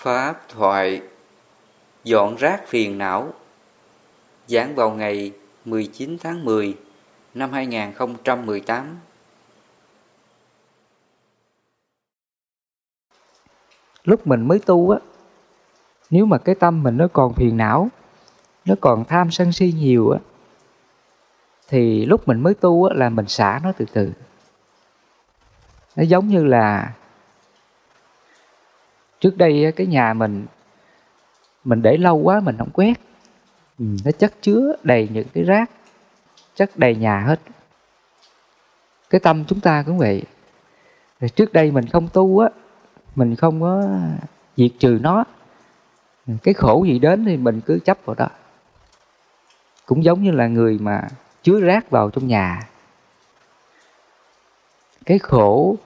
Pháp thoại Dọn rác phiền não, Giảng vào ngày 19 tháng 10 năm 2018 Lúc mình mới tu á, Nếu mà cái tâm mình nó còn phiền não, Nó còn tham sân si nhiều á, Thì lúc mình mới tu á là mình xả nó từ từ. Nó giống như là trước đây cái nhà mình mình để lâu quá mình không quét. Ừ, nó chất chứa đầy những cái rác chất đầy nhà hết. Cái tâm chúng ta cũng vậy. Rồi trước đây mình không tu á mình không có diệt trừ nó. Cái khổ gì đến thì mình cứ chấp vào đó. Cũng giống như là người mà chứa rác vào trong nhà. Cái khổ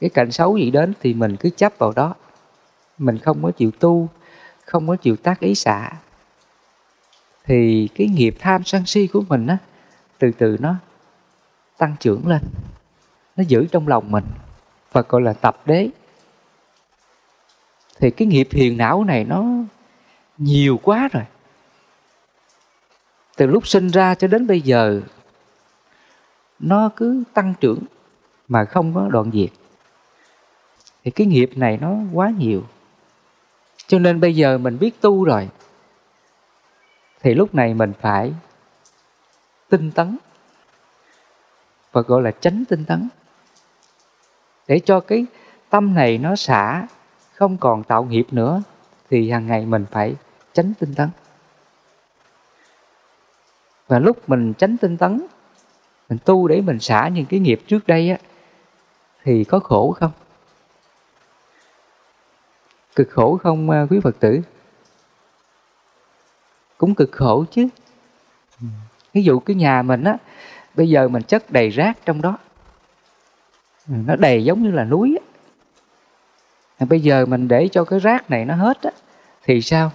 cái cảnh xấu gì đến thì mình cứ chấp vào đó mình không có chịu tu, không có chịu tác ý xả, thì cái nghiệp tham sân si của mình á, từ từ nó tăng trưởng lên, nó giữ trong lòng mình và gọi là tập đế. Thì cái nghiệp hiền não này nó nhiều quá rồi. Từ lúc sinh ra cho đến bây giờ, nó cứ tăng trưởng mà không có đoạn diệt. Thì cái nghiệp này nó quá nhiều cho nên bây giờ mình biết tu rồi. Thì lúc này mình phải tinh tấn và gọi là tránh tinh tấn. Để cho cái tâm này nó xả, không còn tạo nghiệp nữa, thì hàng ngày mình phải tránh tinh tấn. Và lúc mình tránh tinh tấn, mình tu để mình xả những cái nghiệp trước đây á, thì có khổ không? Cực khổ không à, quý Phật tử? Cũng cực khổ chứ. Ví dụ cái nhà mình á, bây giờ mình chất đầy rác trong đó. Nó đầy giống như là núi á. À, bây giờ mình để cho cái rác này nó hết á, thì sao?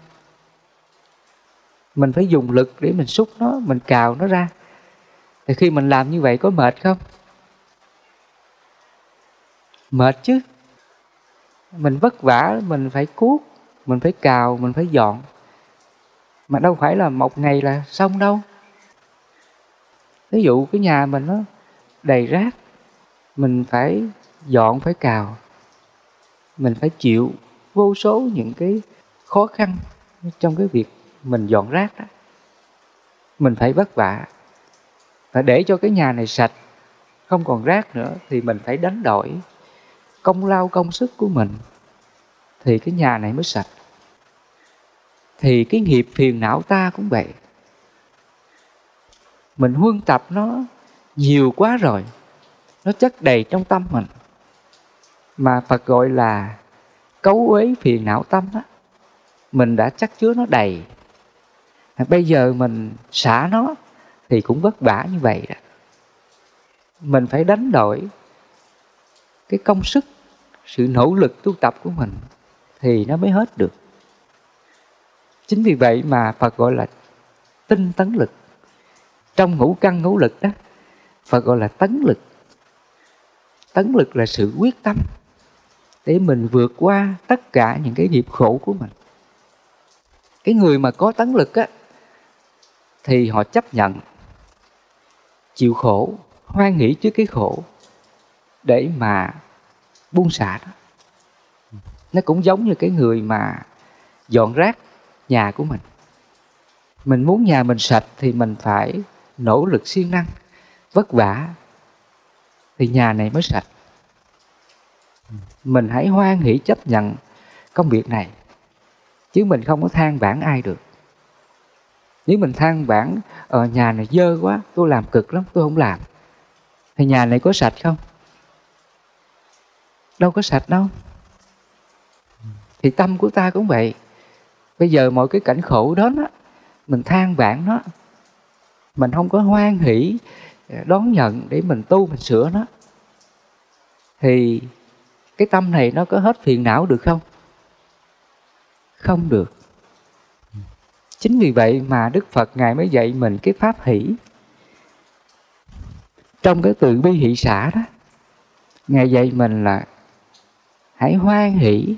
Mình phải dùng lực để mình xúc nó, mình cào nó ra. Thì khi mình làm như vậy có mệt không? Mệt chứ mình vất vả, mình phải cuốc, mình phải cào, mình phải dọn. Mà đâu phải là một ngày là xong đâu. Ví dụ cái nhà mình nó đầy rác, mình phải dọn, phải cào. Mình phải chịu vô số những cái khó khăn trong cái việc mình dọn rác đó. Mình phải vất vả. Và để cho cái nhà này sạch, không còn rác nữa thì mình phải đánh đổi công lao công sức của mình, thì cái nhà này mới sạch. Thì cái nghiệp phiền não ta cũng vậy. Mình huân tập nó nhiều quá rồi, nó chất đầy trong tâm mình. Mà phật gọi là cấu uế phiền não tâm á, mình đã chắc chứa nó đầy. Bây giờ mình xả nó thì cũng vất vả như vậy đó. Mình phải đánh đổi cái công sức, sự nỗ lực tu tập của mình thì nó mới hết được. Chính vì vậy mà phật gọi là tinh tấn lực. Trong ngũ căn ngũ lực đó, phật gọi là tấn lực. Tấn lực là sự quyết tâm để mình vượt qua tất cả những cái nghiệp khổ của mình. Cái người mà có tấn lực á, thì họ chấp nhận chịu khổ, hoan hỷ trước cái khổ để mà buông xả đó. Nó cũng giống như cái người mà dọn rác nhà của mình. Mình muốn nhà mình sạch thì mình phải nỗ lực siêng năng, vất vả thì nhà này mới sạch. Mình hãy hoan hỷ chấp nhận công việc này, chứ mình không có than vãn ai được. Nếu mình than vãn ở nhà này dơ quá, tôi làm cực lắm, tôi không làm. Thì nhà này có sạch không? Đâu có sạch đâu. Thì tâm của ta cũng vậy. Bây giờ mọi cái cảnh khổ đó đó mình than vãn nó, mình không có hoan hỷ à, đón nhận để mình tu, mình sửa nó, thì cái tâm này nó có hết phiền não được không? Không được. Chính vì vậy mà đức phật ngài mới dạy mình cái pháp hỷ. Trong cái từ bi hỷ xã đó, ngài dạy mình là hãy hoan hỷ,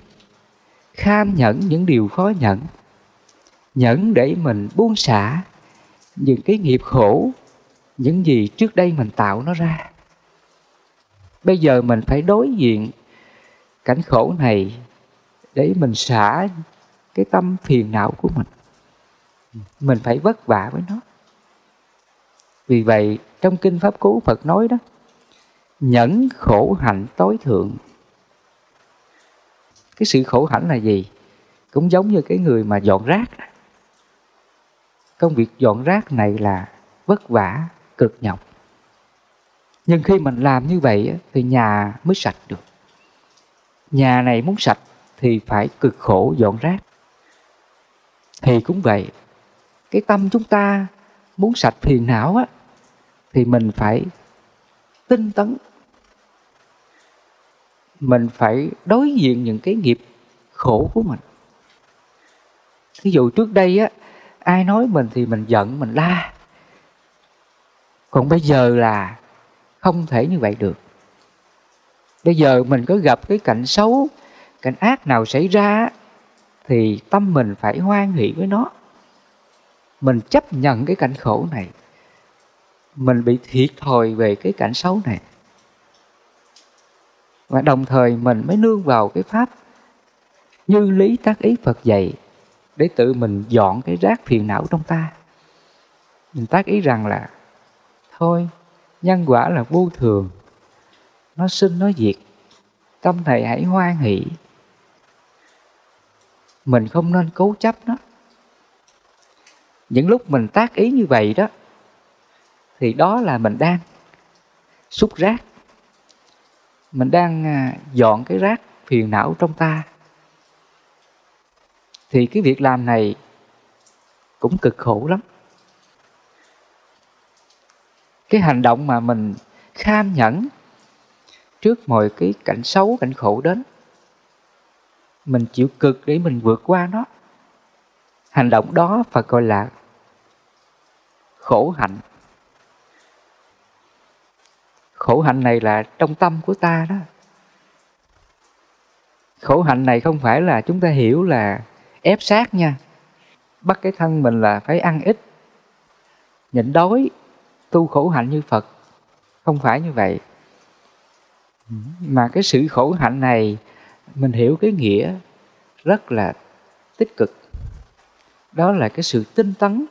kham nhẫn những điều khó nhẫn nhẫn để mình buông xả những cái nghiệp khổ, những gì trước đây mình tạo nó ra. Bây giờ mình phải đối diện cảnh khổ này để mình xả cái tâm phiền não của mình. Mình phải vất vả với nó. Vì vậy, trong kinh pháp cú phật nói đó, nhẫn khổ hạnh tối thượng cái sự khổ hạnh là gì? Cũng giống như cái người mà dọn rác. Công việc dọn rác này là vất vả, cực nhọc. Nhưng khi mình làm như vậy thì nhà mới sạch được. Nhà này muốn sạch thì phải cực khổ dọn rác. Thì cũng vậy, cái tâm chúng ta muốn sạch phiền não á, thì mình phải tinh tấn mình phải đối diện những cái nghiệp khổ của mình. Ví dụ trước đây á, ai nói mình thì mình giận, mình la. Còn bây giờ là không thể như vậy được. Bây giờ mình có gặp cái cảnh xấu, cảnh ác nào xảy ra thì tâm mình phải hoan hỷ với nó. Mình chấp nhận cái cảnh khổ này. Mình bị thiệt thòi về cái cảnh xấu này và đồng thời mình mới nương vào cái pháp như lý tác ý Phật dạy để tự mình dọn cái rác phiền não trong ta. Mình tác ý rằng là, thôi, nhân quả là vô thường, nó sinh, nó diệt, tâm thầy hãy hoan hỷ. Mình không nên cố chấp nó. Những lúc mình tác ý như vậy đó, thì đó là mình đang xúc rác mình đang à, dọn cái rác phiền não trong ta. Thì cái việc làm này cũng cực khổ lắm. Cái hành động mà mình kham nhẫn trước mọi cái cảnh xấu, cảnh khổ đến, mình chịu cực để mình vượt qua nó. Hành động đó phải gọi là khổ hạnh khổ hạnh này là trong tâm của ta đó. Khổ hạnh này không phải là chúng ta hiểu là ép sát nha. Bắt cái thân mình là phải ăn ít. Nhịn đói, tu khổ hạnh như phật. Không phải như vậy. Mà cái sự khổ hạnh này, mình hiểu cái nghĩa rất là tích cực. Đó là cái sự tinh tấn,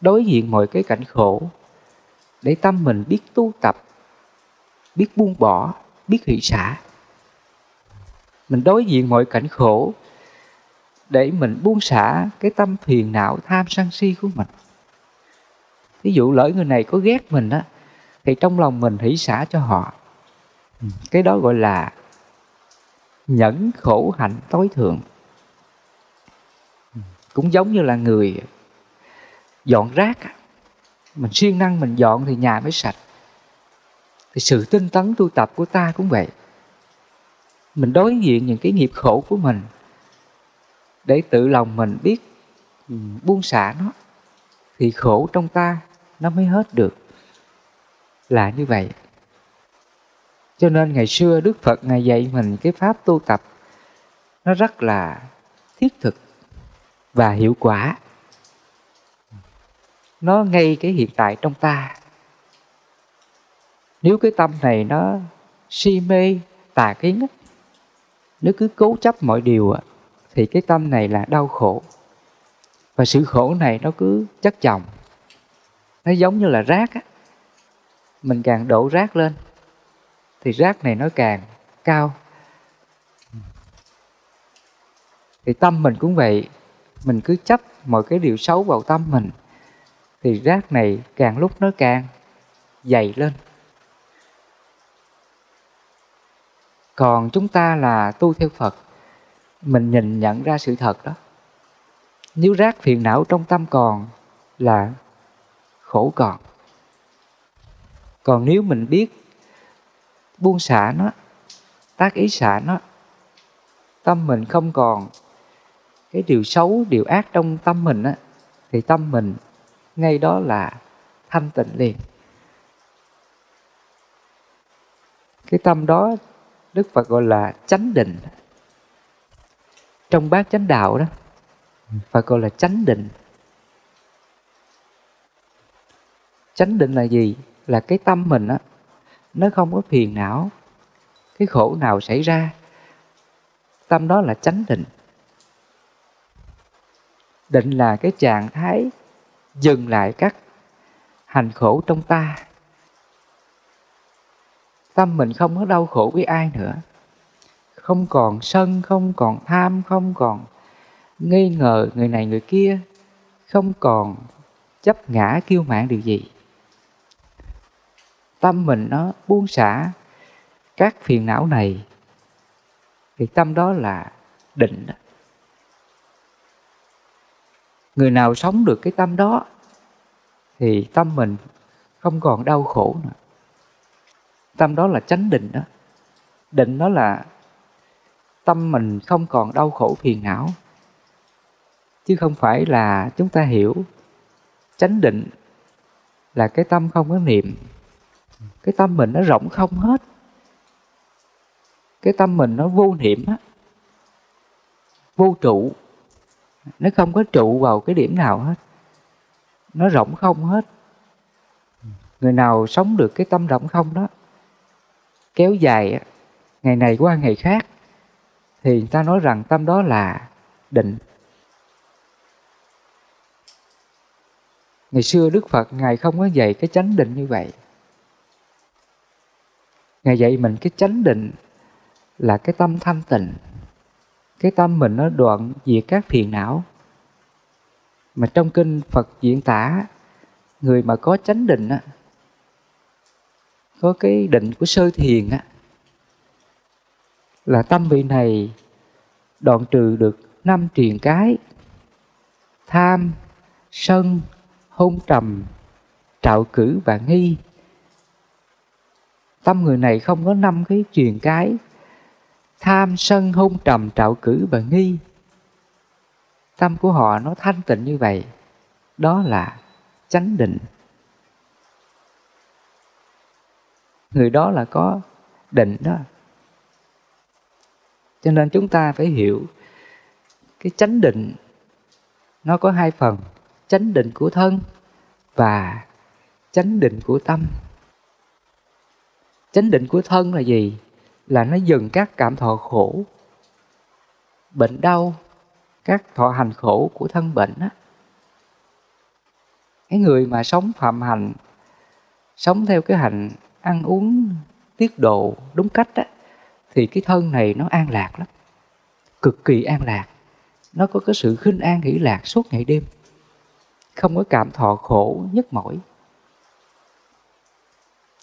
đối diện mọi cái cảnh khổ, để tâm mình biết tu tập biết buông bỏ, biết hỷ xả. Mình đối diện mọi cảnh khổ để mình buông xả cái tâm phiền não, tham sân si của mình. Ví dụ lỡ người này có ghét mình á, thì trong lòng mình hỷ xả cho họ. Ừ, cái đó gọi là nhẫn khổ hạnh tối thượng. Ừ, cũng giống như là người dọn rác mình siêng năng mình dọn thì nhà mới sạch thì sự tinh tấn tu tập của ta cũng vậy. Mình đối diện những cái nghiệp khổ của mình để tự lòng mình biết ừ, buông xả nó, thì khổ trong ta nó mới hết được. Là như vậy. Cho nên ngày xưa đức phật ngài dạy mình cái pháp tu tập, nó rất là thiết thực và hiệu quả. Nó ngay cái hiện tại trong ta nếu cái tâm này nó si mê, tà kiến nếu cứ cố chấp mọi điều thì cái tâm này là đau khổ. Và sự khổ này nó cứ chất chồng. Nó giống như là rác á. Mình càng đổ rác lên, thì rác này nó càng cao. Thì tâm mình cũng vậy. Mình cứ chấp mọi cái điều xấu vào tâm mình, thì rác này càng lúc nó càng dày lên. Còn chúng ta là tu theo phật, mình nhìn nhận ra sự thật đó. Nếu rác phiền não trong tâm còn là khổ còn. Còn nếu mình biết buông xả nó, tác ý xả nó, tâm mình không còn cái điều xấu, điều ác trong tâm mình á, thì tâm mình ngay đó là thanh tịnh liền. Cái tâm đó đức phật gọi là chánh định. Trong bát chánh đạo đó, Phật gọi là chánh định. Chánh định là gì? Là cái tâm mình á, nó không có phiền não, cái khổ nào xảy ra, tâm đó là chánh định. Định là cái trạng thái dừng lại các hành khổ trong ta tâm mình không có đau khổ với ai nữa. Không còn sân, không còn tham, không còn nghi ngờ người này người kia, không còn chấp ngã, kiêu mạn điều gì. Tâm mình nó buông xả các phiền não này, thì tâm đó là định. Người nào sống được cái tâm đó, thì tâm mình không còn đau khổ nữa tâm đó là chánh định đó. Định đó là tâm mình không còn đau khổ phiền não. Chứ không phải là chúng ta hiểu chánh định là cái tâm không có niệm. Cái tâm mình nó rộng không hết. Cái tâm mình nó vô niệm á, vô trụ. Nó không có trụ vào cái điểm nào hết. Nó rộng không hết. Người nào sống được cái tâm rộng không đó kéo dài ngày này qua ngày khác, thì người ta nói rằng tâm đó là định. Ngày xưa đức phật, ngài không có dạy cái chánh định như vậy. Ngài dạy mình cái chánh định là cái tâm thanh tịnh. Cái tâm mình nó đoạn diệt các phiền não. Mà trong kinh phật diễn tả, người mà có chánh định á có cái định của sơ thiền á, là tâm vị này đoạn trừ được năm triền cái, tham, sân, hôn trầm, trạo cử và nghi. Tâm người này không có năm cái truyền cái, tham, sân, hôn trầm, trạo cử và nghi. Tâm của họ nó thanh tịnh như vậy, đó là chánh định. Người đó là có định đó. Cho nên chúng ta phải hiểu cái chánh định, nó có hai phần, chánh định của thân và chánh định của tâm. Chánh định của thân là gì? Là nó dừng các cảm thọ khổ, bệnh đau, các thọ hành khổ của thân bệnh á. Cái người mà sống phạm hành sống theo cái hành ăn uống tiết độ đúng cách á, thì cái thân này nó an lạc lắm, cực kỳ an lạc. Nó có cái sự khinh an hỷ lạc suốt ngày đêm, không có cảm thọ khổ nhức mỏi.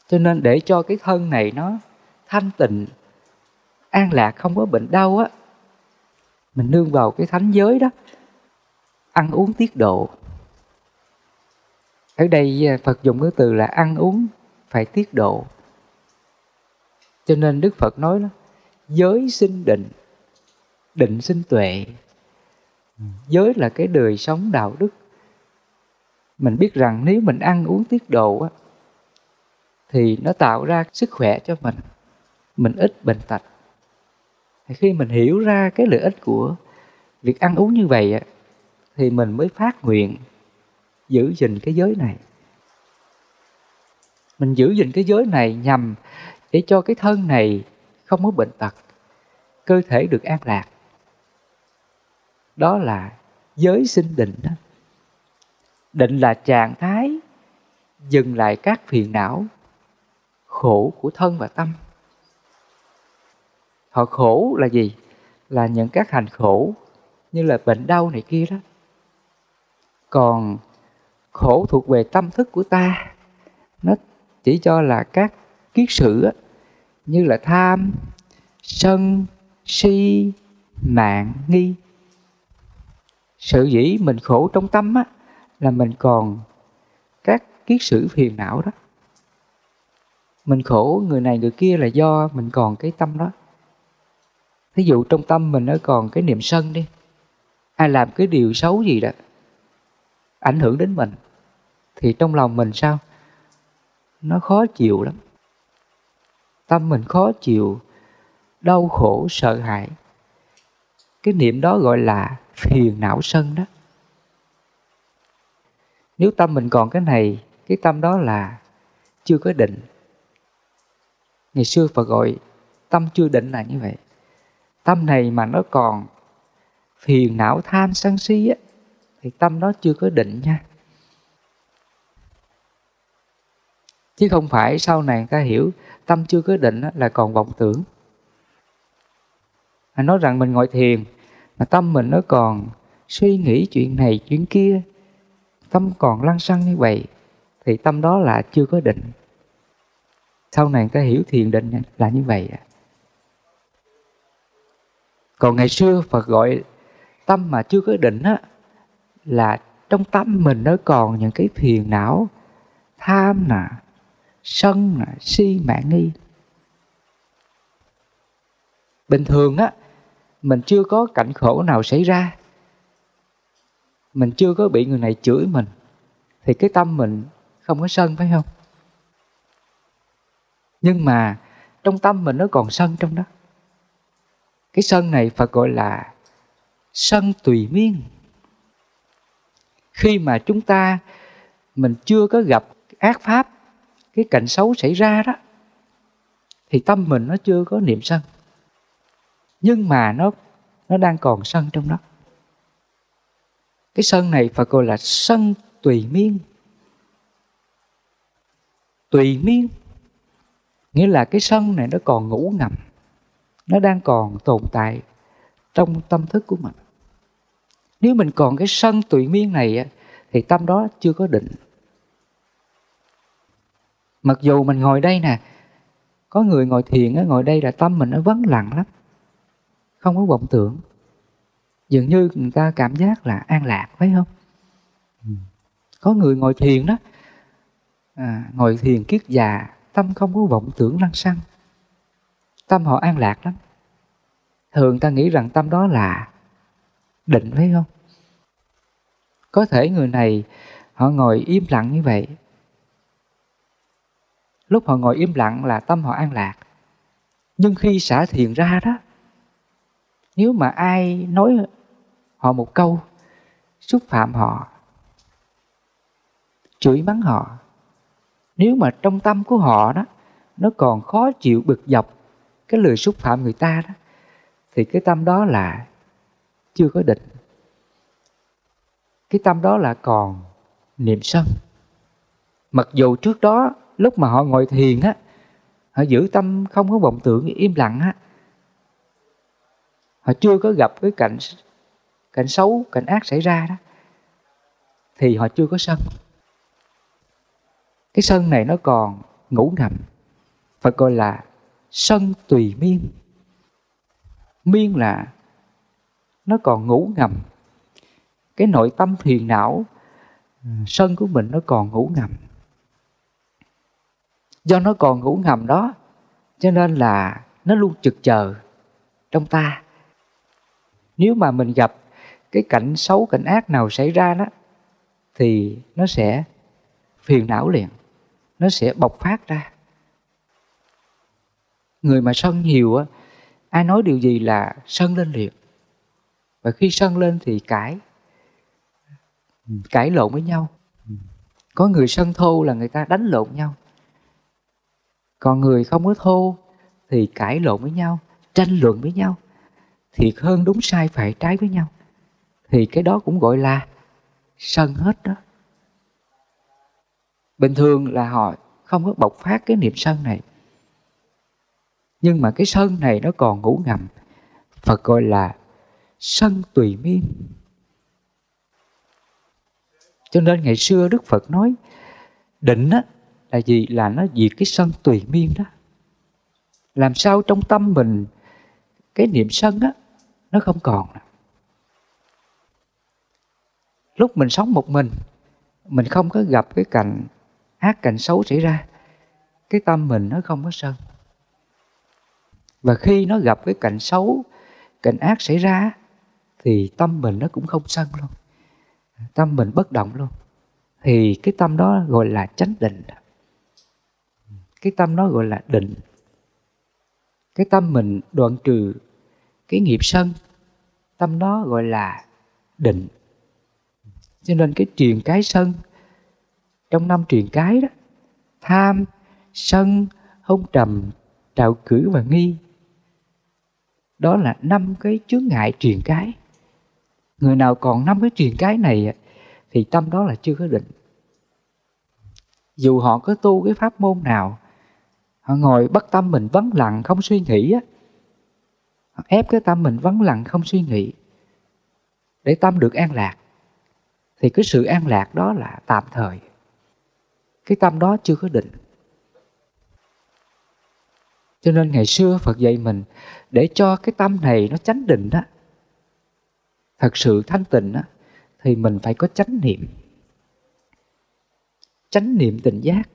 Cho nên để cho cái thân này nó thanh tịnh, an lạc, không có bệnh đau á, mình nương vào cái thánh giới đó, ăn uống tiết độ. Ở đây à, phật dùng cái từ là ăn uống phải tiết độ. Cho nên đức phật nói đó giới sinh định định sinh tuệ. Giới là cái đời sống đạo đức. Mình biết rằng nếu mình ăn uống tiết độ á, thì nó tạo ra sức khỏe cho mình. Mình ít bệnh tật. Thì khi mình hiểu ra cái lợi ích của việc ăn uống như vậy á, thì mình mới phát nguyện giữ gìn cái giới này mình giữ gìn cái giới này nhằm để cho cái thân này không có bệnh tật, cơ thể được an lạc. Đó là giới sinh định đó. Định là trạng thái dừng lại các phiền não, khổ của thân và tâm. Họ khổ là gì? Là những các hành khổ như là bệnh đau này kia đó. Còn khổ thuộc về tâm thức của ta, nó chỉ cho là các kiết sử như là tham, sân, si, mạng, nghi. Sự dĩ mình khổ trong tâm á, là mình còn các kiết sử phiền não đó. Mình khổ, người này người kia là do mình còn cái tâm đó. Thí dụ trong tâm mình nó còn cái niềm sân đi, ai làm cái điều xấu gì đó ảnh hưởng đến mình, thì trong lòng mình sao? Nó khó chịu lắm. Tâm mình khó chịu, đau khổ, sợ hãi. Cái niệm đó gọi là phiền não sân đó. Nếu tâm mình còn cái này, cái tâm đó là chưa có định. Ngày xưa Phật gọi tâm chưa định là như vậy. Tâm này mà nó còn phiền não tham sân si á, thì tâm đó chưa có định nha. Chứ không phải sau này người ta hiểu tâm chưa có định là còn vọng tưởng. Anh nói rằng mình ngồi thiền, mà tâm mình nó còn suy nghĩ chuyện này, chuyện kia, tâm còn lăng xăng như vậy, thì tâm đó là chưa có định. Sau này người ta hiểu thiền định là như vậy còn ngày xưa Phật gọi tâm mà chưa có định á, là trong tâm mình nó còn những cái phiền não, tham nè sân nè si mạng nghi. Bình thường á, mình chưa có cảnh khổ nào xảy ra. Mình chưa có bị người này chửi mình, thì cái tâm mình không có sân, phải không? Nhưng mà trong tâm mình nó còn sân trong đó. Cái sân này Phật gọi là sân tùy miên. Khi mà chúng ta, mình chưa có gặp ác pháp cái cảnh xấu xảy ra đó, thì tâm mình nó chưa có niệm sân. Nhưng mà nó nó đang còn sân trong đó. Cái sân này Phật gọi là sân tùy miên. Tùy miên nghĩa là cái sân này nó còn ngủ ngầm, nó đang còn tồn tại trong tâm thức của mình. Nếu mình còn cái sân tùy miên này thì tâm đó chưa có định mặc dù mình ngồi đây nè có người ngồi thiền ngồi đây là tâm mình nó vắng lặng lắm. Không có vọng tưởng. Dường như người ta cảm giác là an lạc phải không? Ừ. có người ngồi thiền đó à, ngồi thiền kiết già tâm không có vọng tưởng lăng xăng. Tâm họ an lạc lắm. Thường ta nghĩ rằng tâm đó là định phải không? Có thể người này họ ngồi im lặng như vậy lúc họ ngồi im lặng là tâm họ an lạc. Nhưng khi xả thiền ra đó, nếu mà ai nói họ một câu, xúc phạm họ, chửi mắng họ, nếu mà trong tâm của họ đó, nó còn khó chịu bực dọc cái lời xúc phạm người ta đó, thì cái tâm đó là chưa có định. Cái tâm đó là còn niệm sân. Mặc dù trước đó lúc mà họ ngồi thiền á, họ giữ tâm không có vọng tưởng, im lặng á. Họ chưa có gặp cái cảnh cảnh xấu, cảnh ác xảy ra đó, thì họ chưa có sân. Cái sân này nó còn ngủ ngầm Phật gọi là sân tùy miên. Miên là nó còn ngủ ngầm. Cái nội tâm phiền não, sân của mình nó còn ngủ ngầm do nó còn ngủ ngầm đó, cho nên là nó luôn trực chờ trong ta. Nếu mà mình gặp cái cảnh xấu, cảnh ác nào xảy ra đó, thì nó sẽ phiền não liền, nó sẽ bộc phát ra. Người mà sân nhiều á, ai nói điều gì là sân lên liền. Và khi sân lên thì cãi cãi lộn với nhau. Có người sân thô là người ta đánh lộn nhau còn người không có thô thì cãi lộn với nhau, tranh luận với nhau thiệt hơn đúng sai phải trái với nhau. Thì cái đó cũng gọi là sân hết đó. Bình thường là họ không có bộc phát cái niệm sân này. Nhưng mà cái sân này nó còn ngủ ngầm. Phật gọi là sân tùy miên. Cho nên ngày xưa đức phật nói, định á là gì? Là nó diệt cái sân tùy miên đó. Làm sao trong tâm mình cái niệm sân á, nó không còn lúc mình sống một mình mình không có gặp cái cảnh ác, cảnh xấu xảy ra, cái tâm mình nó không có sân. Và khi nó gặp cái cảnh xấu, cảnh ác xảy ra thì tâm mình nó cũng không sân luôn. Tâm mình bất động luôn. Thì cái tâm đó gọi là chánh định cái tâm nó gọi là định. Cái tâm mình đoạn trừ cái nghiệp sân, tâm nó gọi là định. Cho nên cái truyền cái sân, trong năm truyền cái đó, tham, sân hôn trầm, trạo cử và nghi, đó là năm cái chướng ngại truyền cái. Người nào còn năm cái truyền cái này thì tâm đó là chưa có định. Dù họ có tu cái pháp môn nào họ ngồi bắt tâm mình vắng lặng, không suy nghĩ á. Họ ép cái tâm mình vắng lặng, không suy nghĩ để tâm được an lạc. Thì cái sự an lạc đó là tạm thời. Cái tâm đó chưa có định. Cho nên ngày xưa phật dạy mình để cho cái tâm này nó chánh định đó thật sự thanh tịnh đó thì mình phải có chánh niệm. Chánh niệm tỉnh giác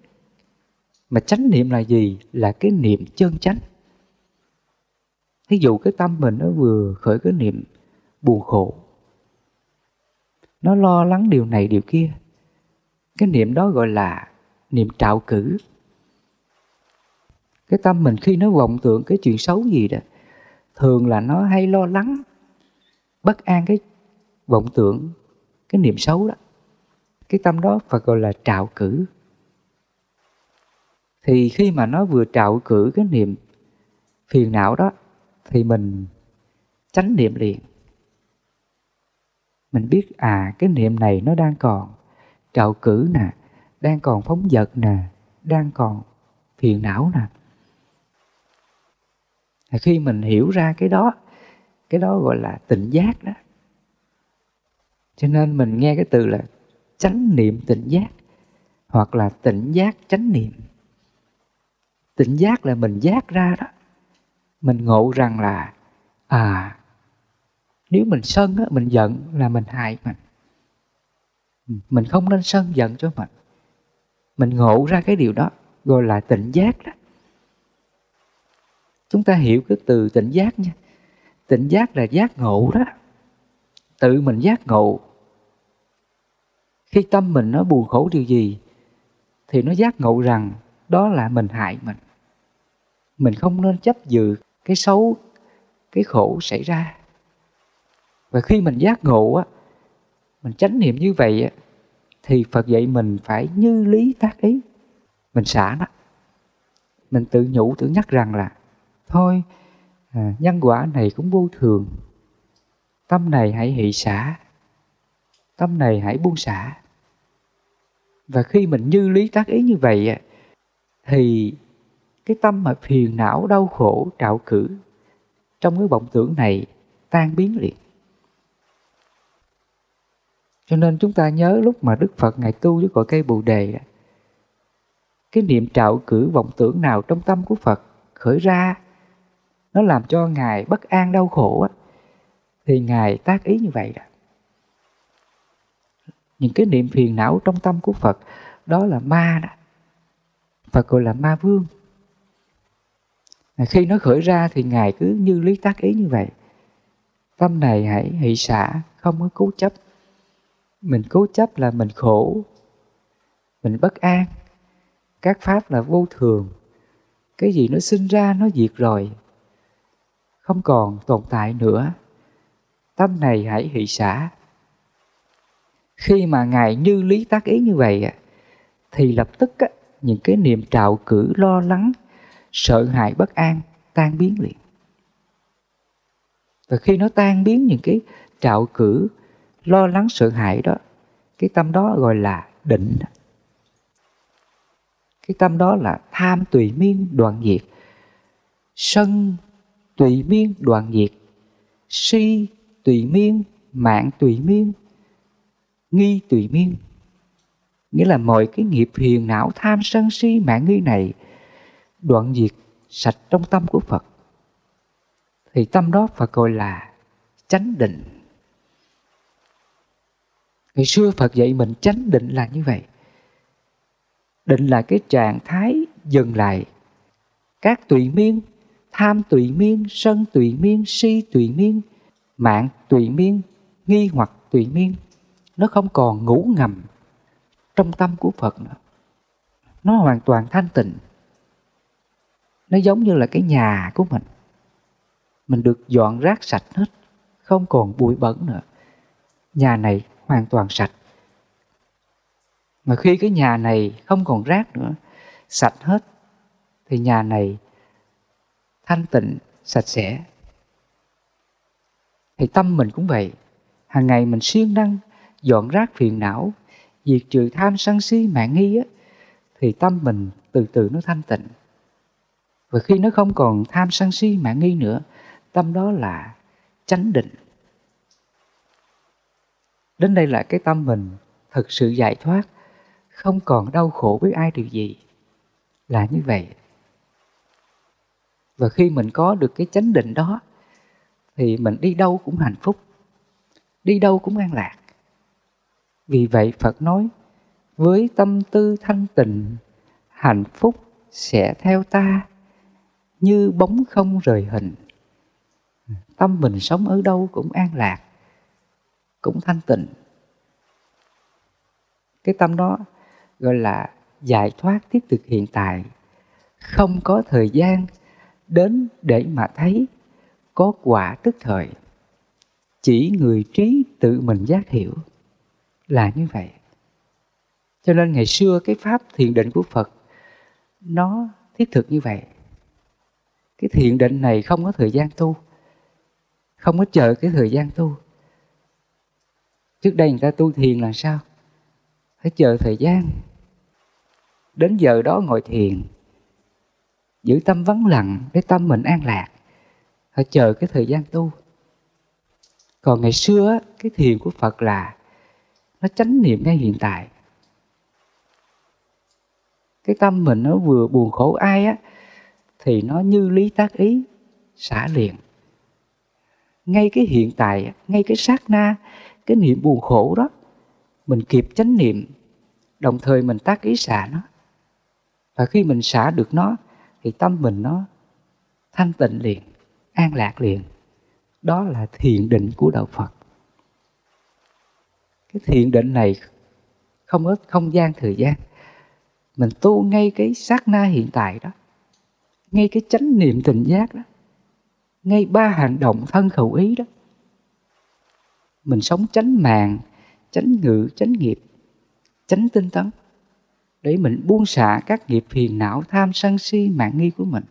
mà chánh niệm là gì? Là cái niệm chân chánh. Thí dụ cái tâm mình nó vừa khởi cái niệm buồn khổ, nó lo lắng điều này điều kia, cái niệm đó gọi là niệm trạo cử. Cái tâm mình khi nó vọng tưởng cái chuyện xấu gì đó, thường là nó hay lo lắng, bất an cái vọng tưởng, cái niệm xấu đó. Cái tâm đó phải gọi là trạo cử thì khi mà nó vừa trạo cử cái niệm phiền não đó, thì mình tránh niệm liền. Mình biết à cái niệm này nó đang còn trạo cử nè, đang còn phóng vật nè, đang còn phiền não nè. Khi mình hiểu ra cái đó cái đó gọi là tỉnh giác đó. Cho nên mình nghe cái từ là chánh niệm tỉnh giác hoặc là tỉnh giác chánh niệm tỉnh giác là mình giác ra đó. Mình ngộ rằng là à nếu mình sân á, mình giận là mình hại mình. Mình không nên sân giận cho mình. Mình ngộ ra cái điều đó gọi là tỉnh giác đó. Chúng ta hiểu cái từ tỉnh giác nha. Tỉnh giác là giác ngộ đó. Tự mình giác ngộ. Khi tâm mình nó buồn khổ điều gì thì nó giác ngộ rằng đó là mình hại mình mình không nên chấp dự cái xấu cái khổ xảy ra. Và khi mình giác ngộ á mình chánh niệm như vậy á thì phật dạy mình phải như lý tác ý. Mình xả nó. Mình tự nhủ tự nhắc rằng là thôi à, nhân quả này cũng vô thường. Tâm này hãy hỷ xả. Tâm này hãy buông xả. Và khi mình như lý tác ý như vậy thì cái tâm mà phiền não, đau khổ, trạo cử. Trong cái vọng tưởng này, tan biến liền. Cho nên chúng ta nhớ lúc mà Đức Phật Ngài tu với cội cây Bồ Đề Cái niệm trạo cử vọng tưởng nào trong tâm của Phật khởi ra, Nó làm cho Ngài bất an, đau khổ Thì Ngài tác ý như vậy đó. Những cái niệm phiền não trong tâm của Phật, đó là ma đó. Phật gọi là ma vương khi nó khởi ra thì ngài cứ như lý tác ý như vậy. Tâm này hãy hỷ xả, không có cố chấp. Mình cố chấp là mình khổ, mình bất an. Các pháp là vô thường. Cái gì nó sinh ra, nó diệt rồi. Không còn tồn tại nữa. Tâm này hãy hỷ xả. Khi mà ngài như lý tác ý như vậy thì lập tức những cái niềm trạo cử, lo lắng sợ hãi bất an, tan biến liền. Và khi nó tan biến những cái trạo cử, lo lắng, sợ hãi đó, cái tâm đó gọi là định. Cái tâm đó là tham tùy miên đoạn diệt. Sân tùy miên đoạn diệt. Si tùy miên, mạng tùy miên, nghi tùy miên. Nghĩa là mọi cái nghiệp hiền não, tham sân si, mạng nghi này đoạn diệt sạch trong tâm của Phật thì tâm đó Phật gọi là chánh định ngày xưa Phật dạy mình chánh định là như vậy định là cái trạng thái dừng lại các tùy miên, tham tùy miên, sân tùy miên, si tùy miên, mạng tùy miên, nghi hoặc tùy miên, nó không còn ngủ ngầm trong tâm của Phật nữa. Nó hoàn toàn thanh tịnh. Nó giống như là cái nhà của mình. Mình được dọn rác sạch hết, không còn bụi bẩn nữa. Nhà này hoàn toàn sạch. Mà khi cái nhà này không còn rác nữa sạch hết thì nhà này thanh tịnh sạch sẽ. Thì tâm mình cũng vậy. Hàng ngày mình siêng năng dọn rác phiền não diệt trừ tham sân si mạng nghi á thì tâm mình từ từ nó thanh tịnh và khi nó không còn tham sân si mạng nghi nữa, tâm đó là chánh định. Đến đây là cái tâm mình thực sự giải thoát, không còn đau khổ với ai điều gì. Là như vậy. Và khi mình có được cái chánh định đó, thì mình đi đâu cũng hạnh phúc, đi đâu cũng an lạc. Vì vậy phật nói, với tâm tư thanh tịnh, hạnh phúc sẽ theo ta như bóng không rời hình. Tâm mình sống ở đâu cũng an lạc, cũng thanh tịnh. Cái tâm đó gọi là giải thoát thiết thực hiện tại. Không có thời gian đến để mà thấy có quả tức thời. Chỉ người trí tự mình giác hiểu là như vậy. Cho nên ngày xưa cái pháp thiền định của phật, nó thiết thực như vậy cái thiền định này không có thời gian tu. Không có chờ cái thời gian tu. Trước đây người ta tu thiền là sao? Phải chờ thời gian. Đến giờ đó ngồi thiền. Giữ tâm vắng lặng để tâm mình an lạc. Phải chờ cái thời gian tu. Còn ngày xưa cái thiền của phật là nó chánh niệm ngay hiện tại. Cái tâm mình nó vừa buồn khổ, ai á thì nó như lý tác ý, xả liền. Ngay cái hiện tại, ngay cái sát na, cái niệm buồn khổ đó, mình kịp chánh niệm, đồng thời mình tác ý xả nó. Và khi mình xả được nó, thì tâm mình nó thanh tịnh liền, an lạc liền. Đó là thiền định của đạo phật. Cái thiền định này không có không gian thời gian. Mình tu ngay cái sát na hiện tại đó ngay cái chánh niệm tình giác đó. Ngay ba hành động thân khẩu ý đó. Mình sống chánh màng, chánh ngự, chánh nghiệp, chánh tinh tấn. Để mình buông xả các nghiệp phiền não, tham sân si, mạng nghi của mình.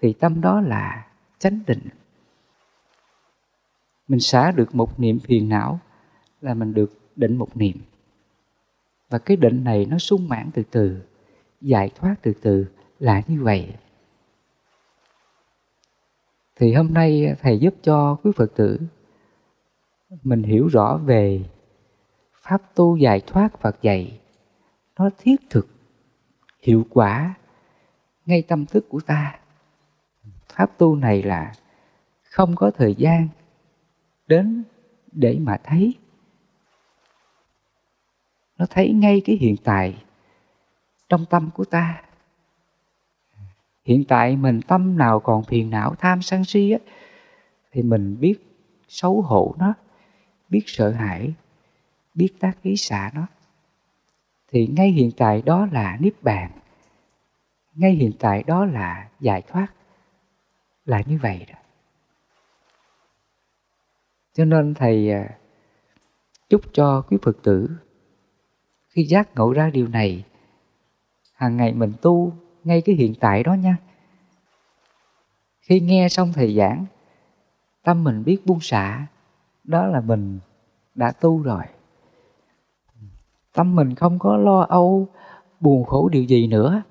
Thì tâm đó là chánh định. Mình xả được một niệm phiền não là mình được định một niệm. Và cái định này nó sung mãn từ từ, giải thoát từ từ là như vậy thì hôm nay thầy giúp cho quý phật tử mình hiểu rõ về pháp tu giải thoát Phật dạy. Nó thiết thực, hiệu quả ngay tâm thức của ta. Pháp tu này là không có thời gian đến để mà thấy. Nó thấy ngay cái hiện tại trong tâm của ta hiện tại mình tâm nào còn phiền não, tham sân si á, thì mình biết xấu hổ nó, biết sợ hãi, biết tác ý xả nó. Thì ngay hiện tại đó là niết bàn. Ngay hiện tại đó là giải thoát. Là như vậy đó. Cho nên thầy à, chúc cho quý phật tử khi giác ngộ ra điều này, hàng ngày mình tu ngay cái hiện tại đó nha. Khi nghe xong thầy giảng, tâm mình biết buông xả, đó là mình đã tu rồi. Tâm mình không có lo âu, buồn khổ điều gì nữa,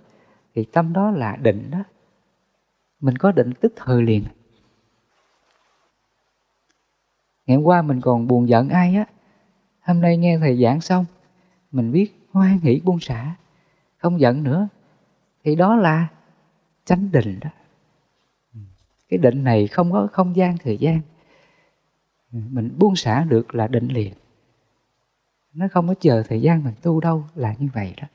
thì tâm đó là định đó. Mình có định tức thời liền. Ngày hôm qua mình còn buồn giận ai á? Hôm nay nghe thầy giảng xong, mình biết hoan hỷ buông xả, không giận nữa thì đó là chánh định đó. Cái định này không có không gian thời gian. Mình buông xả được là định liền. Nó không có chờ thời gian mình tu đâu là như vậy đó